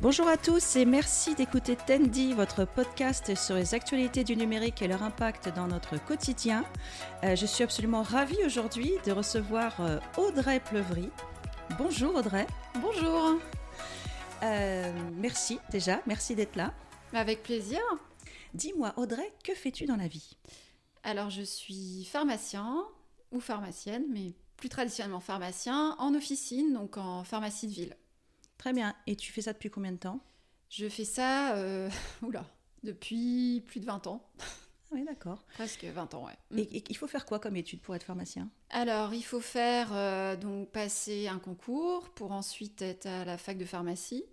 Bonjour à tous et merci d'écouter Tendi, votre podcast sur les actualités du numérique et leur impact dans notre quotidien. Euh, je suis absolument ravie aujourd'hui de recevoir euh, Audrey Pleuvry. Bonjour Audrey. Bonjour. Euh, merci déjà, merci d'être là. Avec plaisir. Dis-moi Audrey, que fais-tu dans la vie? Alors je suis pharmacien ou pharmacienne, mais plus traditionnellement pharmacien, en officine, donc en pharmacie de ville. Très bien. Et tu fais ça depuis combien de temps? Je fais ça, euh, oula, depuis plus de 20 ans. Ah oui, d'accord. Presque 20 ans, ouais. Et, et il faut faire quoi comme étude pour être pharmacien? Alors, il faut faire, euh, donc, passer un concours pour ensuite être à la fac de pharmacie.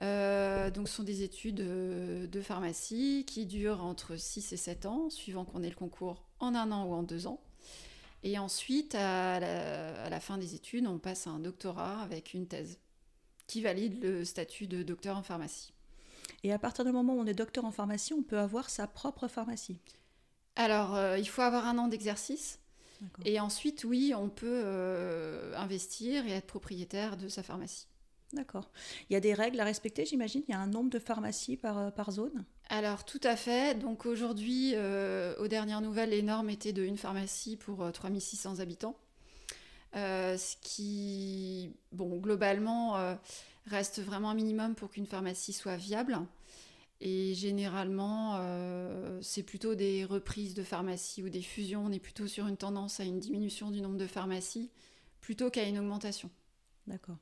Euh, donc, ce sont des études euh, de pharmacie qui durent entre 6 et 7 ans, suivant qu'on ait le concours en un an ou en deux ans. Et ensuite, à la, à la fin des études, on passe à un doctorat avec une thèse qui valide le statut de docteur en pharmacie. Et à partir du moment où on est docteur en pharmacie, on peut avoir sa propre pharmacie Alors, euh, il faut avoir un an d'exercice. Et ensuite, oui, on peut euh, investir et être propriétaire de sa pharmacie. D'accord. Il y a des règles à respecter, j'imagine? Il y a un nombre de pharmacies par, euh, par zone? Alors, tout à fait. Donc aujourd'hui, euh, aux dernières nouvelles, les normes étaient de une pharmacie pour euh, 3600 habitants. Euh, ce qui, bon, globalement, euh, reste vraiment un minimum pour qu'une pharmacie soit viable. Et généralement, euh, c'est plutôt des reprises de pharmacies ou des fusions. On est plutôt sur une tendance à une diminution du nombre de pharmacies plutôt qu'à une augmentation. D'accord.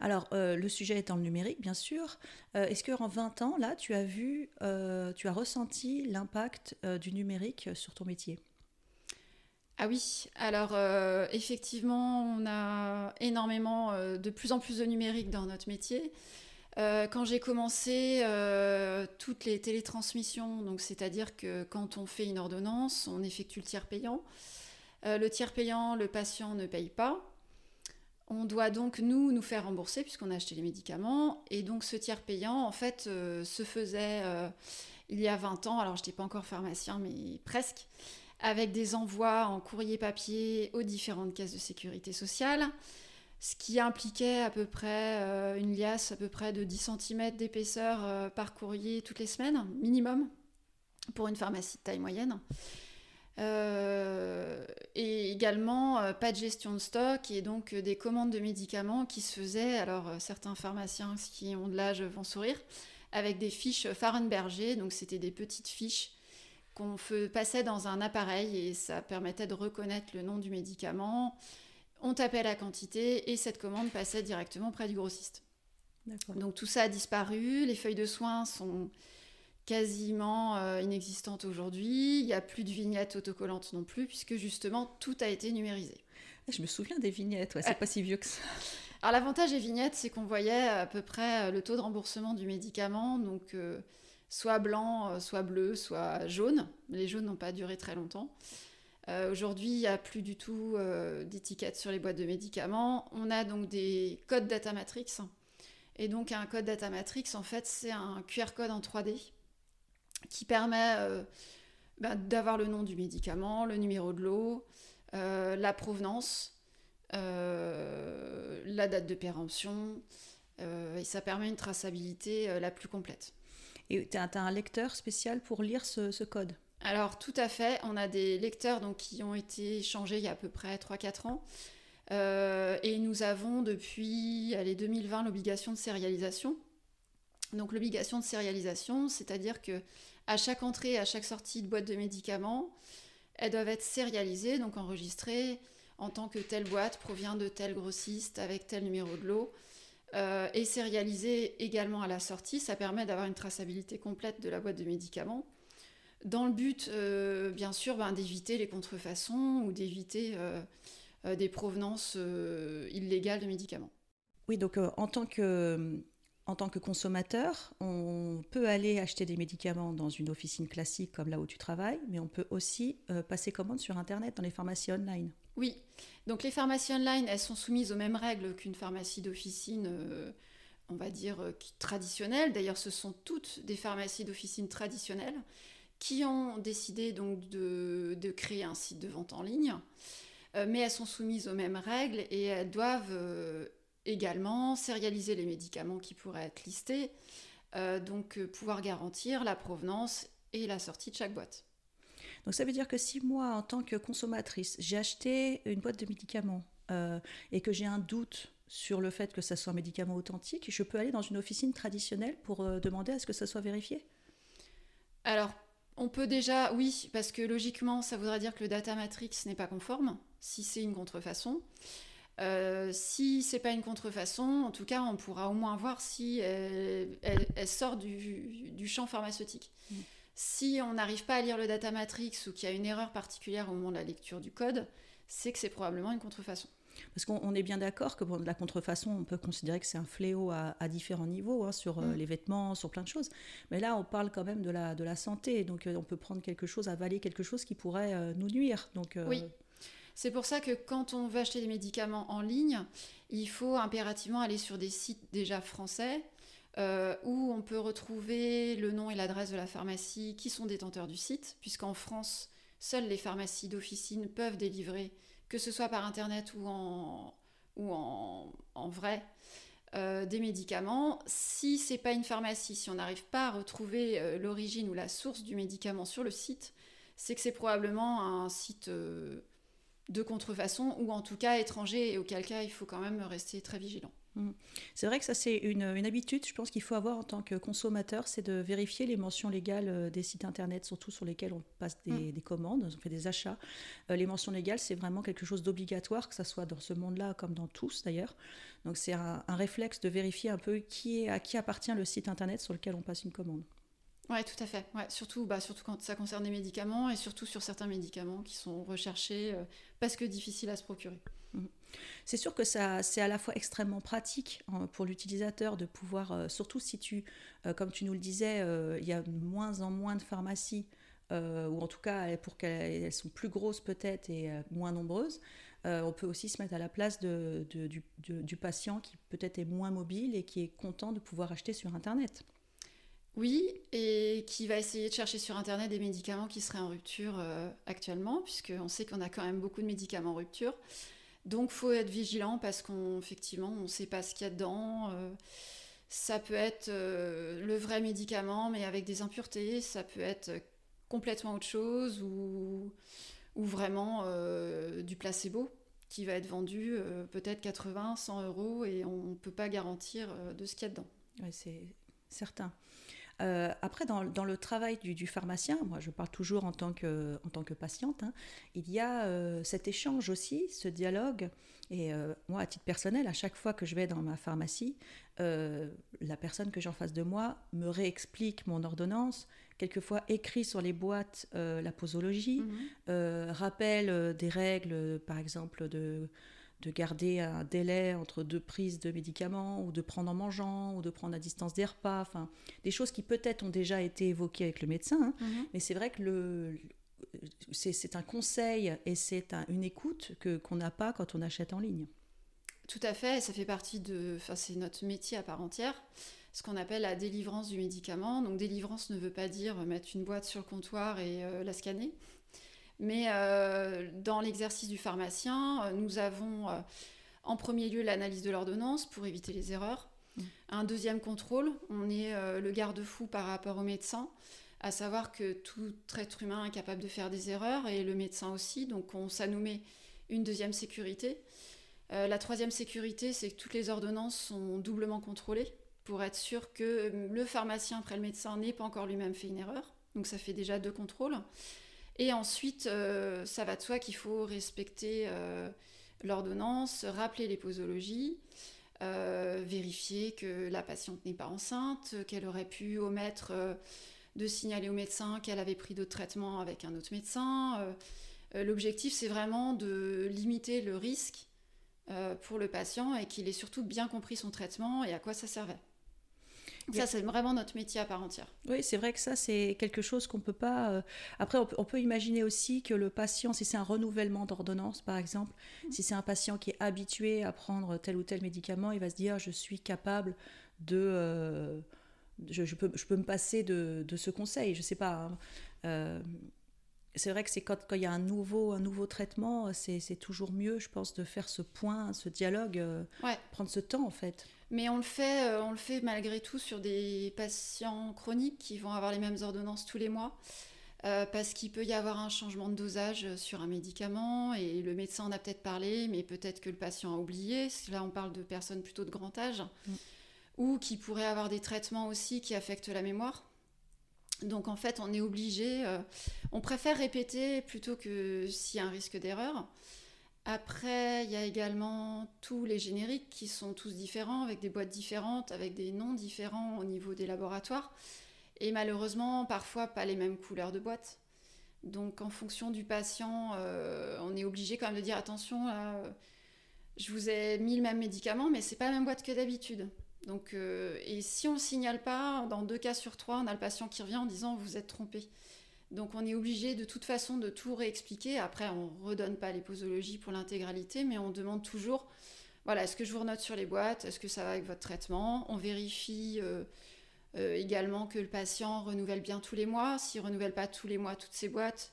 Alors, le sujet étant le numérique, bien sûr, est-ce qu'en 20 ans, là, tu as vu, tu as ressenti l'impact du numérique sur ton métier? Ah oui, alors euh, effectivement, on a énormément, euh, de plus en plus de numérique dans notre métier. Euh, quand j'ai commencé, toutes les télétransmissions, donc c'est-à-dire que quand on fait une ordonnance, on effectue le tiers payant. Le tiers payant, le patient ne paye pas. On doit donc nous nous faire rembourser puisqu'on a acheté les médicaments. Et donc ce tiers payant, en fait, se faisait il y a 20 ans. Alors je n'étais pas encore pharmacien, mais presque avec des envois en courrier papier aux différentes caisses de sécurité sociale, ce qui impliquait à peu près euh, une liasse à peu près de 10 cm d'épaisseur euh, par courrier toutes les semaines, minimum, pour une pharmacie de taille moyenne. Euh, et également pas de gestion de stock et donc des commandes de médicaments qui se faisaient, alors certains pharmaciens qui ont de l'âge vont sourire, avec des fiches Farenberger, donc c'était des petites fiches qu'on passait dans un appareil et ça permettait de reconnaître le nom du médicament. On tapait la quantité et cette commande passait directement près du grossiste. Donc tout ça a disparu, les feuilles de soins sont quasiment euh, inexistantes aujourd'hui, il n'y a plus de vignettes autocollantes non plus, puisque justement tout a été numérisé. Je me souviens des vignettes, ouais, c'est Ah. pas si vieux que ça. Alors l'avantage des vignettes, c'est qu'on voyait à peu près euh, le taux de remboursement du médicament, donc euh, soit blanc, euh, soit bleu, soit jaune. Les jaunes n'ont pas duré très longtemps. Euh, Aujourd'hui, il n'y a plus du tout euh, d'étiquettes sur les boîtes de médicaments. On a donc des codes data matrix. Et donc un code data matrix, en fait, c'est un QR code en 3D qui permet euh, ben, d'avoir le nom du médicament, le numéro de l'eau, la provenance, la date de péremption, et ça permet une traçabilité la plus complète. Et tu as, un lecteur spécial pour lire ce, code Alors tout à fait, on a des lecteurs donc, qui ont été changés il y a à peu près 3-4 ans. Euh, et nous avons depuis allez, 2020 l'obligation de sérialisation. Donc l'obligation de sérialisation, c'est-à-dire que à chaque entrée, à chaque sortie de boîte de médicaments, elles doivent être sérialisées, donc enregistrées en tant que telle boîte provient de tel grossiste avec tel numéro de lot. Euh, et sérialisées également à la sortie, ça permet d'avoir une traçabilité complète de la boîte de médicaments dans le but, euh, bien sûr, ben, d'éviter les contrefaçons ou d'éviter euh, des provenances illégales de médicaments. Oui, donc en, tant que, en tant que consommateur, on peut aller acheter des médicaments dans une officine classique comme là où tu travailles, mais on peut aussi passer commande sur Internet dans les pharmacies online. Oui, donc les pharmacies online, elles sont soumises aux mêmes règles qu'une pharmacie d'officine, euh, on va dire, euh, traditionnelle. D'ailleurs, ce sont toutes des pharmacies d'officine traditionnelles qui ont décidé donc de, créer un site de vente en ligne. Euh, mais elles sont soumises aux mêmes règles et elles doivent également sérialiser les médicaments qui pourraient être listés, donc pouvoir garantir la provenance et la sortie de chaque boîte. Donc ça veut dire que si moi, en tant que consommatrice, j'ai acheté une boîte de médicaments et que j'ai un doute sur le fait que ça soit un médicament authentique, je peux aller dans une officine traditionnelle pour demander à ce que ça soit vérifié? Alors, on peut déjà, oui, parce que logiquement, ça voudrait dire que le data matrix n'est pas conforme, si c'est une contrefaçon. Euh, si c'est pas une contrefaçon, en tout cas, on pourra au moins voir si elle, sort du, champ pharmaceutique. Mm. Si on n'arrive pas à lire le data matrix ou qu'il y a une erreur particulière au moment de la lecture du code, c'est que c'est probablement une contrefaçon. Parce qu'on est bien d'accord que la contrefaçon, on peut considérer que c'est un fléau à, différents niveaux, hein, sur euh, mm. les vêtements, sur plein de choses. Mais là, on parle quand même de la, de la santé. Donc, euh, on peut prendre quelque chose, avaler quelque chose qui pourrait euh, nous nuire. Donc, Oui. C'est pour ça que quand on veut acheter des médicaments en ligne, il faut impérativement aller sur des sites déjà français où on peut retrouver le nom et l'adresse de la pharmacie qui sont détenteurs du site, puisqu'en France, seules les pharmacies d'officine peuvent délivrer que ce soit par internet ou en, vrai, euh, des médicaments. Si c'est pas une pharmacie, si on n'arrive pas à retrouver euh, l'origine ou la source du médicament sur le site, c'est que c'est probablement un site euh, de contrefaçon ou en tout cas étranger et auquel cas il faut quand même rester très vigilant. Mm. C'est vrai que ça, c'est une, habitude, je pense qu'il faut avoir en tant que consommateur, c'est de vérifier les mentions légales euh, des sites internet, surtout sur lesquels on passe des, mm. commandes, on fait des achats. Euh, les mentions légales, c'est vraiment quelque chose d'obligatoire, que ce soit dans ce monde-là comme dans tous d'ailleurs. Donc c'est un, réflexe de vérifier un peu qui est, à qui appartient le site internet sur lequel on passe une commande. Oui, tout à fait. Ouais, surtout, bah, surtout quand ça concerne les médicaments et surtout sur certains médicaments qui sont recherchés euh, parce que difficiles à se procurer. Mm. C'est sûr que ça, c'est à la fois extrêmement pratique hein, pour l'utilisateur de pouvoir, euh, surtout si tu, euh, comme tu nous le disais, il y a de moins en moins de pharmacies, ou en tout cas pour qu'elles sont plus grosses peut-être et moins nombreuses. on peut aussi se mettre à la place du, du, patient qui peut-être est moins mobile et qui est content de pouvoir acheter sur Internet. Oui, et qui va essayer de chercher sur Internet des médicaments qui seraient en rupture actuellement, puisqu'on sait qu'on a quand même beaucoup de médicaments en rupture. Donc faut être vigilant parce qu'effectivement on ne sait pas ce qu'il y a dedans. Euh, ça peut être euh, le vrai médicament mais avec des impuretés, ça peut être complètement autre chose ou, vraiment euh, du placebo qui va être vendu peut-être 80, 100 euros et on ne peut pas garantir de ce qu'il y a dedans. Oui, c'est certain. Euh, après, dans, le travail du, pharmacien, moi je parle toujours en tant que, en tant que patiente, hein, il y a euh, cet échange aussi, ce dialogue. Et euh, moi, à titre personnel, à chaque fois que je vais dans ma pharmacie, la personne que j'ai en face de moi me réexplique mon ordonnance, quelquefois écrit sur les boîtes la posologie, mhm. rappelle des règles, par exemple, de de garder un délai entre deux prises de médicaments, ou de prendre en mangeant, ou de prendre à distance des repas, enfin, des choses qui peut-être ont déjà été évoquées avec le médecin, hein. mhm. mais c'est vrai que le, c'est un conseil et c'est une écoute que qu'on n'a pas quand on achète en ligne. Tout à fait, ça fait partie de, enfin, c'est notre métier à part entière, ce qu'on appelle la délivrance du médicament. Donc délivrance ne veut pas dire mettre une boîte sur le comptoir et euh, la scanner. Mais euh, dans l'exercice du pharmacien, euh, nous avons euh, en premier lieu l'analyse de l'ordonnance pour éviter les erreurs. Mm. Un deuxième contrôle, on est le garde-fou par rapport au médecin, à savoir que tout être humain est capable de faire des erreurs et le médecin aussi, donc on, ça nous met une deuxième sécurité. la troisième sécurité, c'est que toutes les ordonnances sont doublement contrôlées pour être sûr que le pharmacien après le médecin n'ait pas encore lui-même fait une erreur. Donc ça fait déjà deux contrôles. Et ensuite, euh, ça va de soi qu'il faut respecter euh, l'ordonnance, rappeler les posologies, euh, vérifier que la patiente n'est pas enceinte, qu'elle aurait pu omettre de signaler au médecin qu'elle avait pris d'autres traitements avec un autre médecin. L'objectif, c'est vraiment de limiter le risque pour le patient et qu'il ait surtout bien compris son traitement et à quoi ça servait. Ça, c'est vraiment notre métier à part entière. Oui, c'est vrai que ça, c'est quelque chose qu'on ne peut pas. Euh, après, on peut, imaginer aussi que le patient, si c'est un renouvellement d'ordonnance, par exemple, mm. si c'est un patient qui est habitué à prendre tel ou tel médicament, il va se dire je suis capable de. Euh, je, peux, je, peux, me passer de, de, ce conseil, je ne sais pas. Hein. Euh, c'est vrai que c'est quand il y a un nouveau, un nouveau traitement, c'est toujours mieux, je pense, de faire ce point, ce dialogue, euh, prendre ce temps en fait. Mais on le fait, euh, on le fait malgré tout sur des patients chroniques qui vont avoir les mêmes ordonnances tous les mois. Euh, parce qu'il peut y avoir un changement de dosage sur un médicament et le médecin en a peut-être parlé, mais peut-être que le patient a oublié. Là, on parle de personnes plutôt de grand âge mm. ou qui pourraient avoir des traitements aussi qui affectent la mémoire. Donc en fait, on est obligé, euh, on préfère répéter plutôt que s'il y a un risque d'erreur. Après, il y a également tous les génériques qui sont tous différents, avec des boîtes différentes, avec des noms différents au niveau des laboratoires. Et malheureusement, parfois pas les mêmes couleurs de boîtes. Donc en fonction du patient, euh, on est obligé quand même de dire attention, je vous ai mis le même médicament, mais c'est pas la même boîte que d'habitude. Donc, euh, et si on ne signale pas, dans deux cas sur trois, on a le patient qui revient en disant vous êtes trompé. Donc on est obligé de toute façon de tout réexpliquer. Après, on ne redonne pas les posologies pour l'intégralité, mais on demande toujours, voilà, est-ce que je vous renote sur les boîtes? Est-ce que ça va avec votre traitement? On vérifie euh, euh, également que le patient renouvelle bien tous les mois. S'il ne renouvelle pas tous les mois toutes ses boîtes,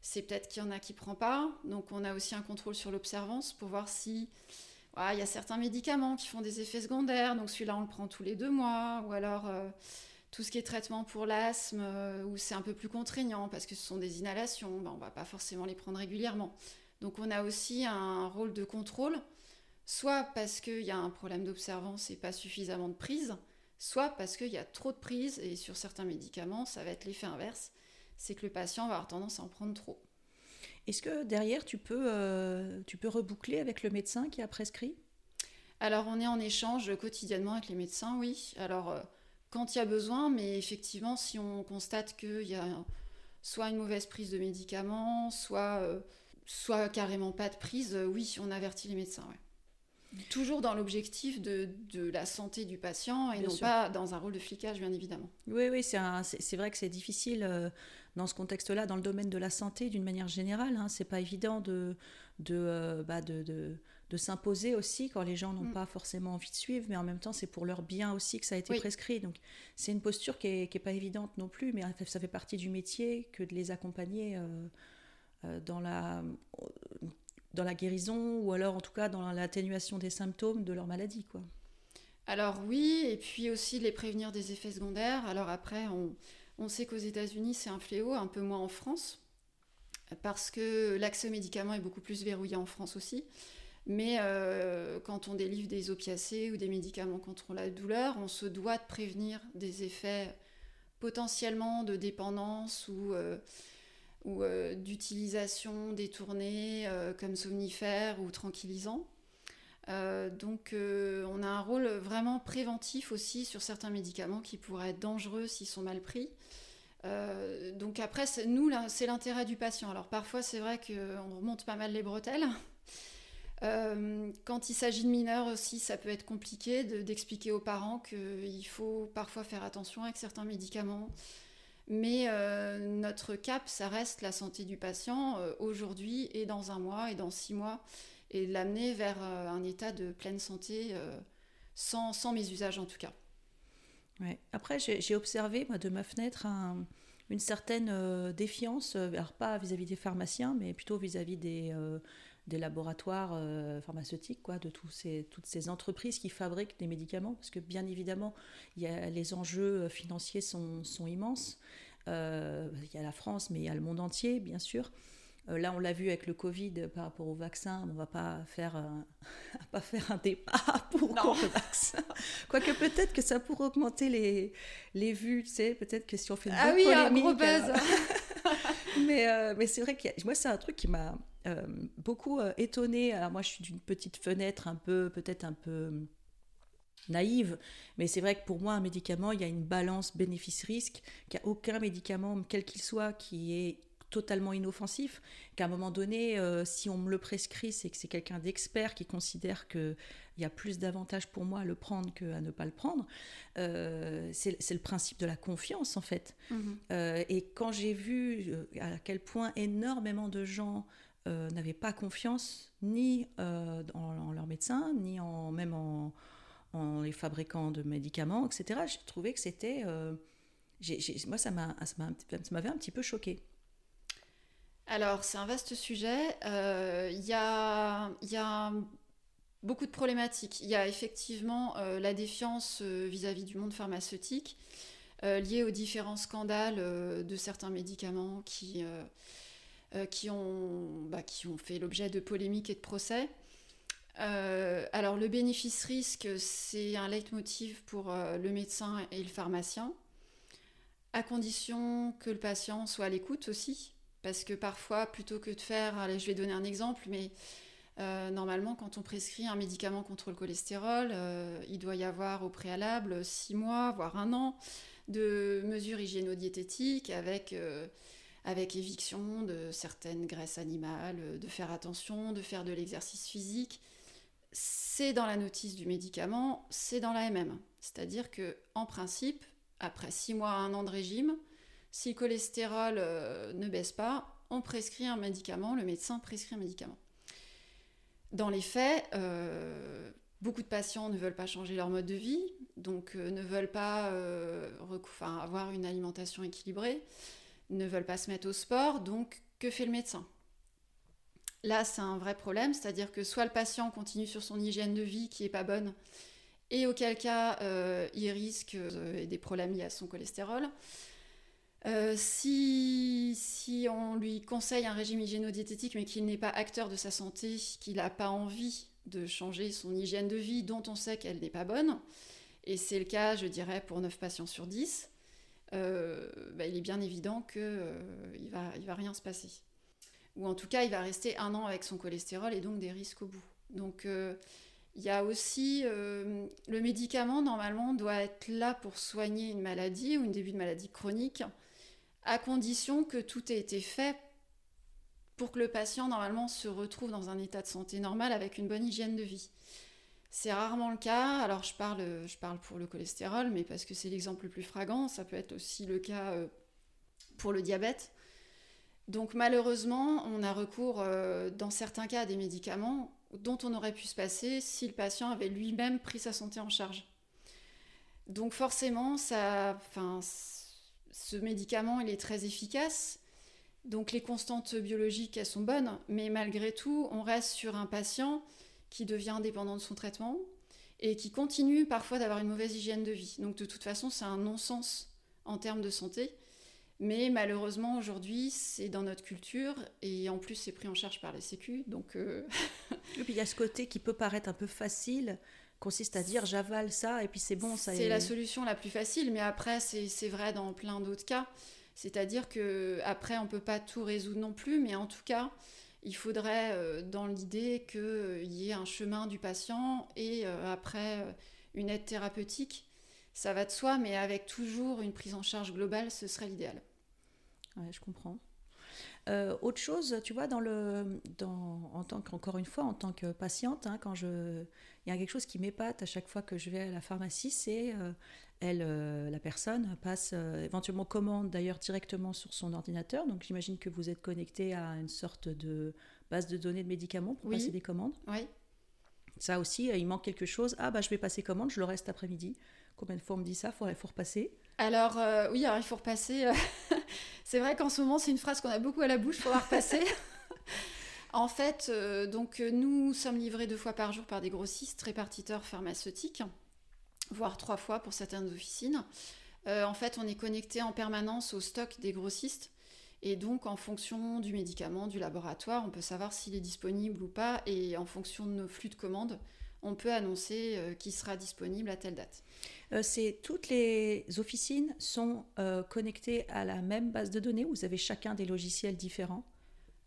c'est peut-être qu'il y en a qui ne prend pas. Donc on a aussi un contrôle sur l'observance pour voir si il y a certains médicaments qui font des effets secondaires, donc celui-là on le prend tous les deux mois, ou alors euh, tout ce qui est traitement pour l'asthme, euh, où c'est un peu plus contraignant parce que ce sont des inhalations, ben, on va pas forcément les prendre régulièrement. Donc on a aussi un rôle de contrôle, soit parce qu'il y a un problème d'observance et pas suffisamment de prise, soit parce qu'il y a trop de prise, et sur certains médicaments, ça va être l'effet inverse, c'est que le patient va avoir tendance à en prendre trop. Est-ce que derrière, tu peux, euh, tu peux reboucler avec le médecin qui a prescrit? Alors, on est en échange quotidiennement avec les médecins, oui. Alors, euh, quand il y a besoin, mais effectivement, si on constate qu'il y a soit une mauvaise prise de médicaments, soit, euh, soit carrément pas de prise, oui, on avertit les médecins, Toujours dans l'objectif de, de, la santé du patient et non pas dans un rôle de flicage, bien évidemment. Oui, oui, c'est vrai que c'est difficile dans ce contexte-là, dans le domaine de la santé d'une manière générale. Hein, c'est pas évident de, de, euh, bah de, de, de s'imposer aussi quand les gens n'ont mm. pas forcément envie de suivre, mais en même temps, c'est pour leur bien aussi que ça a été prescrit. Donc, c'est une posture qui n'est qui est pas évidente non plus, mais ça fait partie du métier que de les accompagner euh, euh, dans, la, dans la guérison ou alors en tout cas dans l'atténuation des symptômes de leur maladie. Quoi. Alors oui, et puis aussi les prévenir des effets secondaires. Alors après, on, on sait qu'aux États-Unis, c'est un fléau, un peu moins en France, parce que l'accès aux médicaments est beaucoup plus verrouillé en France aussi. Mais euh, quand on délivre des opiacés ou des médicaments contre la douleur, on se doit de prévenir des effets potentiellement de dépendance ou, euh, euh, d'utilisation détournée comme somnifère ou tranquillisant. Donc on a un rôle vraiment préventif aussi sur certains médicaments qui pourraient être dangereux s'ils sont mal pris. Euh, donc après, nous, c'est l'intérêt du patient. Alors parfois, c'est vrai qu'on remonte pas mal les bretelles. Euh, quand il s'agit de mineurs aussi, ça peut être compliqué d'expliquer aux parents qu'il faut parfois faire attention avec certains médicaments. Mais euh, notre cap, ça reste la santé du patient aujourd'hui et dans un mois et dans six mois, et l'amener vers un état de pleine santé sans, sans mes usages en tout cas. Après, j'ai observé, moi, de ma fenêtre, une certaine euh, défiance, euh, alors pas vis-à-vis des pharmaciens, mais plutôt vis-à-vis des, euh, des, laboratoires pharmaceutiques, quoi, de tous ces, toutes ces entreprises qui fabriquent des médicaments, parce que bien évidemment, y a, les enjeux financiers sont, sont immenses. Il y a la France, mais il y a le monde entier, bien sûr. Euh, là, on l'a vu avec le Covid par rapport au vaccin. On ne va pas faire un, pas faire un débat pour le vaccin. Quoique peut-être que ça pourrait augmenter les, les vues, tu sais. Peut-être que si on fait une ah oui, un gros buzz. Euh, mais euh, mais c'est vrai que moi, c'est un truc qui m'a beaucoup étonnée. Alors moi, je suis d'une petite fenêtre, un peu, peut-être un peu naïve, mais c'est vrai que pour moi, un médicament, il y a une balance bénéfice-risque, qu'il n'y a aucun médicament, quel qu'il soit, qui est totalement inoffensif, qu'à un moment donné, euh, si on me le prescrit, c'est que c'est quelqu'un d'expert qui considère qu'il y a plus d'avantages pour moi à le prendre qu'à ne pas le prendre. Euh, c'est le principe de la confiance, en fait. Mhm. Euh, et quand j'ai vu à quel point énormément de gens n'avaient pas confiance ni en, leur médecin, ni en, même en, les fabricants de médicaments, etc., j'ai trouvé que c'était... moi, ça m'avait un petit peu choqué. Alors, c'est un vaste sujet. Il y, a, beaucoup de problématiques. Il y a effectivement la défiance vis-à-vis du monde pharmaceutique liée aux différents scandales de certains médicaments qui, bah, qui ont fait l'objet de polémiques et de procès. Euh, alors le bénéfice-risque, c'est un leitmotiv pour euh, le médecin et le pharmacien, à condition que le patient soit à l'écoute aussi, parce que parfois, plutôt que de faire, allez, je vais donner un exemple, mais euh, normalement, quand on prescrit un médicament contre le cholestérol, il doit y avoir au préalable six mois, voire un an, de mesures hygiéno-diététiques avec avec éviction de certaines graisses animales, de faire attention, de faire de l'exercice physique c'est dans la notice du médicament, c'est dans la MM. C'est-à-dire que, principe, après 6 mois 1 an de régime, si le cholestérol euh, ne baisse pas, on prescrit un médicament, le médecin prescrit un médicament. Dans les faits, euh, beaucoup de patients ne veulent pas changer leur mode de vie, donc euh, ne veulent pas avoir une alimentation équilibrée, ne veulent pas se mettre au sport, donc que fait le médecin? Là, c'est un vrai problème, c'est-à-dire que soit le patient continue sur son hygiène de vie qui n'est pas bonne, et auquel cas il risque des problèmes liés à son cholestérol. Euh, si, on lui conseille un régime hygiéno-diététique mais qu'il n'est pas acteur de sa santé, qu'il n'a pas envie de changer son hygiène de vie dont on sait qu'elle n'est pas bonne, et c'est le cas, je dirais, pour 9 patients sur 10, bah, il est bien évident qu'il ne va, il va rien se passer ou en tout cas il va rester un an avec son cholestérol et donc des risques au bout. Donc euh, il y a aussi euh, le médicament normalement doit être là pour soigner une maladie ou une début de maladie chronique, à condition que tout ait été fait pour que le patient normalement se retrouve dans un état de santé normal avec une bonne hygiène de vie. C'est rarement le cas. Alors je parle, je parle pour le cholestérol, mais parce que c'est l'exemple le plus fragant. Ça peut être aussi le cas euh, pour le diabète. Donc malheureusement, on a recours euh, dans certains cas à des médicaments dont on aurait pu se passer si le patient avait lui-même pris sa santé en charge. Donc forcément, ça, ce médicament, il est très efficace. Donc les constantes biologiques, elles sont bonnes, mais malgré tout, on reste sur un patient qui devient indépendant de son traitement et qui continue parfois d'avoir une mauvaise hygiène de vie. Donc de toute façon, c'est un non-sens en termes de santé. Mais malheureusement, aujourd'hui, c'est dans notre culture et en plus, c'est pris en charge par les Sécu. Donc, euh, puis il y a ce côté qui peut paraître un peu facile, consiste à dire j'avale ça et puis c'est bon. ça C'est la solution la plus facile, mais après, c'est vrai dans plein d'autres cas. C'est-à-dire que après, on peut pas tout résoudre non plus, mais en tout cas, il faudrait, euh, dans l'idée qu'il y ait un chemin du patient et euh, après une aide thérapeutique. Ça va de soi, mais avec toujours une prise en charge globale, ce serait l'idéal. Ouais, je comprends. Euh, autre chose, tu vois, dans le, dans, en tant qu'encore une fois, en tant que patiente, hein, quand je, il y a quelque chose qui m'épate à chaque fois que je vais à la pharmacie, c'est euh, elle, euh, la personne passe éventuellement commande d'ailleurs directement sur son ordinateur. Donc j'imagine que vous êtes connecté à une sorte de base de données de médicaments pour passer des commandes. Oui. Ça aussi, il manque quelque chose. Ah bah je vais passer commande, je le reste après-midi. Combien de fois on me dit ça? Il faut repasser. Alors oui, alors il faut repasser. C'est vrai qu'en ce moment, c'est une phrase qu'on a beaucoup à la bouche pour la repasser. en fait, euh, donc euh, nous sommes livrés deux fois par jour par des grossistes répartiteurs pharmaceutiques, voire trois fois pour certaines officines. Euh, en fait, on est connecté en permanence au stock des grossistes. Et donc, en fonction du médicament, du laboratoire, on peut savoir s'il est disponible ou pas. Et en fonction de nos flux de commandes, on peut annoncer qu'il sera disponible à telle date. Euh, c'est toutes les officines sont euh, connectées à la même base de données. Vous avez chacun des logiciels différents?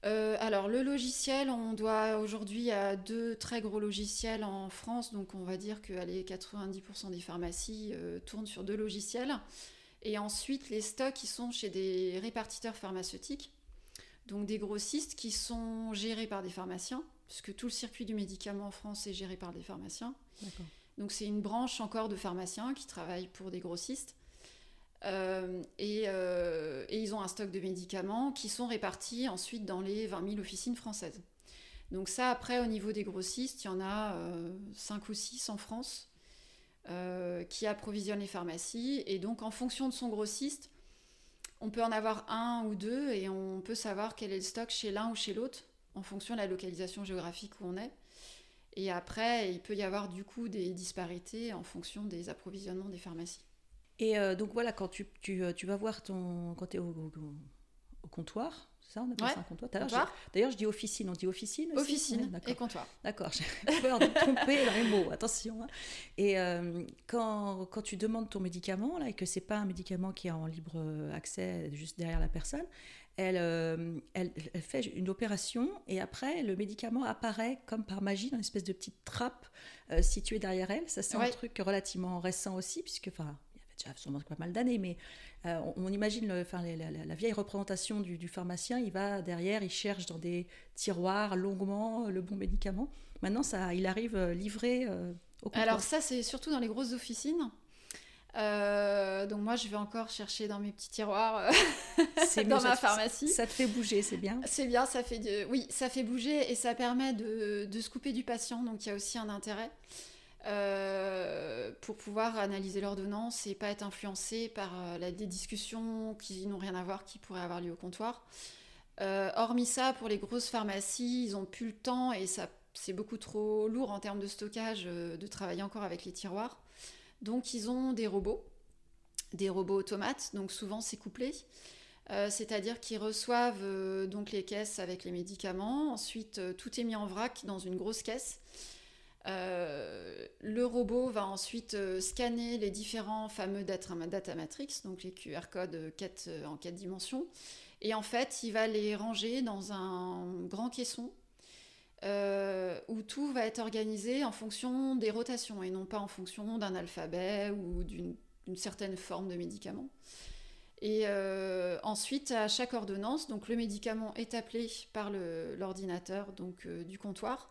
Euh, alors le logiciel, on doit aujourd'hui à deux très gros logiciels en France, donc on va dire que allez, 90% des pharmacies tournent sur deux logiciels. Et ensuite les stocks qui sont chez des répartiteurs pharmaceutiques, donc des grossistes qui sont gérés par des pharmaciens, puisque tout le circuit du médicament en France est géré par des pharmaciens. D'accord. Donc c'est une branche encore de pharmaciens qui travaillent pour des grossistes. Euh, euh, et, ils ont un stock de médicaments qui sont répartis ensuite dans les 20 000 officines françaises. Donc ça, après, au niveau des grossistes, il y en a 5 euh, ou 6 en France qui approvisionnent les pharmacies. Et donc, en fonction de son grossiste, on peut en avoir un ou deux et on peut savoir quel est le stock chez l'un ou chez l'autre en fonction de la localisation géographique où on est. Et après, il peut y avoir du coup des disparités en fonction des approvisionnements des pharmacies. Et euh, donc voilà, quand tu, tu, euh, tu, vas voir ton. Quand tu es au, au, comptoir, c'est ça, on appelle ça un comptoir. D'ailleurs, je dis officine, on dit officine aussi Officine et comptoir. D'accord, j'ai peur de tromper dans les mots, attention. Hein. Et euh, quand, quand, tu demandes ton médicament, là, et que c'est pas un médicament qui est en libre accès juste derrière la personne, elle, elle, elle, fait une opération et après le médicament apparaît comme par magie dans une espèce de petite trappe située derrière elle. Ça c'est un truc relativement récent aussi puisque enfin déjà sûrement pas mal d'années, mais euh, on, imagine le, enfin, la, vieille représentation du, pharmacien, il va derrière, il cherche dans des tiroirs longuement le bon médicament. Maintenant, ça, il arrive euh, livré euh, au comptoir. Alors ça, c'est surtout dans les grosses officines. Donc moi, je vais encore chercher dans mes petits tiroirs dans ma pharmacie. Ça te fait bouger, c'est bien. C'est bien, ça fait oui, ça fait bouger et ça permet de, de se couper du patient. Donc il y a aussi un intérêt. Euh, pour pouvoir analyser l'ordonnance et pas être influencé par euh, des discussions qui n'ont rien à voir, qui pourraient avoir lieu au comptoir. Euh, hormis ça, pour les grosses pharmacies, ils n'ont plus le temps et ça, c'est beaucoup trop lourd en termes de stockage de travailler encore avec les tiroirs. Donc ils ont des robots, des robots automates, donc souvent c'est couplé. c'est-à-dire qu'ils reçoivent donc les caisses avec les médicaments. Ensuite, tout est mis en vrac dans une grosse caisse. Euh, le robot va ensuite euh, scanner les différents fameux data, matrix, donc les QR codes euh, en quatre dimensions, et en fait, il va les ranger dans un grand caisson où tout va être organisé en fonction des rotations et non pas en fonction d'un alphabet ou d'une certaine forme de médicament. Et ensuite, à chaque ordonnance, donc le médicament est appelé par l'ordinateur donc du comptoir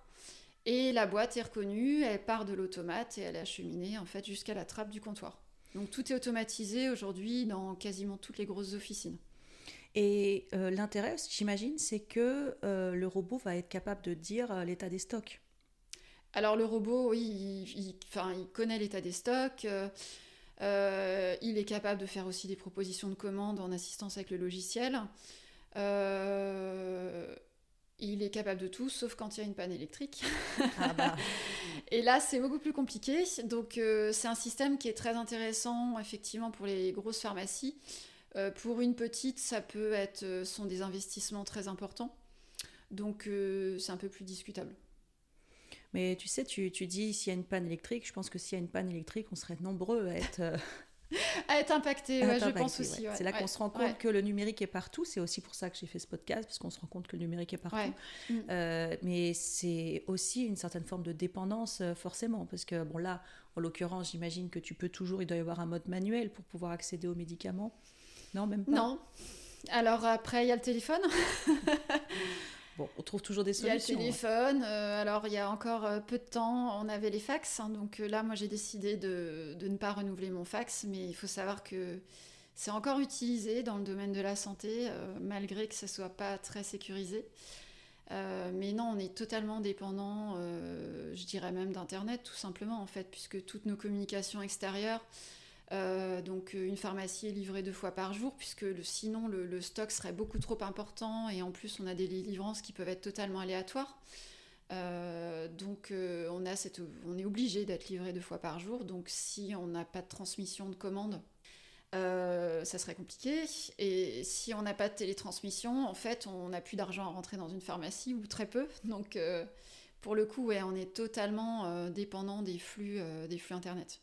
et la boîte est reconnue, elle part de l'automate et elle est acheminée en fait jusqu'à la trappe du comptoir. Donc tout est automatisé aujourd'hui dans quasiment toutes les grosses officines. Et euh, l'intérêt, j'imagine, c'est que euh, le robot va être capable de dire euh, l'état des stocks. Alors le robot, oui, il, enfin, il connaît l'état des stocks. il est capable de faire aussi des propositions de commandes en assistance avec le logiciel. Il est capable de tout, sauf quand il y a une panne électrique. Ah bah. Et là, c'est beaucoup plus compliqué. Donc, euh, c'est un système qui est très intéressant, effectivement, pour les grosses pharmacies. Euh, pour une petite, ça peut être, euh, sont des investissements très importants. Donc, c'est un peu plus discutable. Mais tu sais, tu, tu dis s'il y a une panne électrique, je pense que s'il y a une panne électrique, on serait nombreux à être à être impacté, je pense aussi. C'est là qu'on se rend compte que le numérique est partout. C'est aussi pour ça que j'ai fait ce podcast, parce qu'on se rend compte que le numérique est partout. Mm. Euh, mais c'est aussi une certaine forme de dépendance, euh, forcément, parce que, bon, là, en l'occurrence, j'imagine que tu peux toujours, il doit y avoir un mode manuel pour pouvoir accéder aux médicaments. Non, même pas. Non. Alors après, il y a le téléphone. Bon, on trouve toujours des solutions. Il y a le téléphone. Euh, alors, il y a encore euh, peu de temps, on avait les fax. Hein, donc euh, là, moi, j'ai décidé de, de, ne pas renouveler mon fax. Mais il faut savoir que c'est encore utilisé dans le domaine de la santé, malgré que ce ne soit pas très sécurisé. mais non, on est totalement dépendant, je dirais même d'Internet, tout simplement, en fait, puisque toutes nos communications extérieures euh, donc euh, une pharmacie est livrée deux fois par jour puisque sinon le, stock serait beaucoup trop important et en plus on a des livrances qui peuvent être totalement aléatoires. Euh, donc on, a cette, on est obligé d'être livré deux fois par jour. Donc si on n'a pas de transmission de commande, ça serait compliqué. Et si on n'a pas de télétransmission, en fait on n'a plus d'argent à rentrer dans une pharmacie ou très peu. Donc pour le coup, on est totalement dépendant des flux, des flux Internet.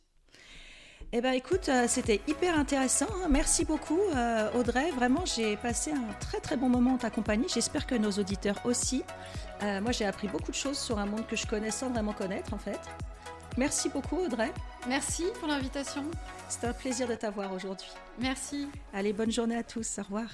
Eh bien, écoute, euh, c'était hyper intéressant. Hein. Merci beaucoup, euh, Audrey. Vraiment, j'ai passé un très très bon moment en ta compagnie. J'espère que nos auditeurs aussi. Euh, moi, j'ai appris beaucoup de choses sur un monde que je connais sans vraiment connaître, en fait. Merci beaucoup, Audrey. Merci pour l'invitation. C'était un plaisir de t'avoir aujourd'hui. Merci. Allez, bonne journée à tous. Au revoir.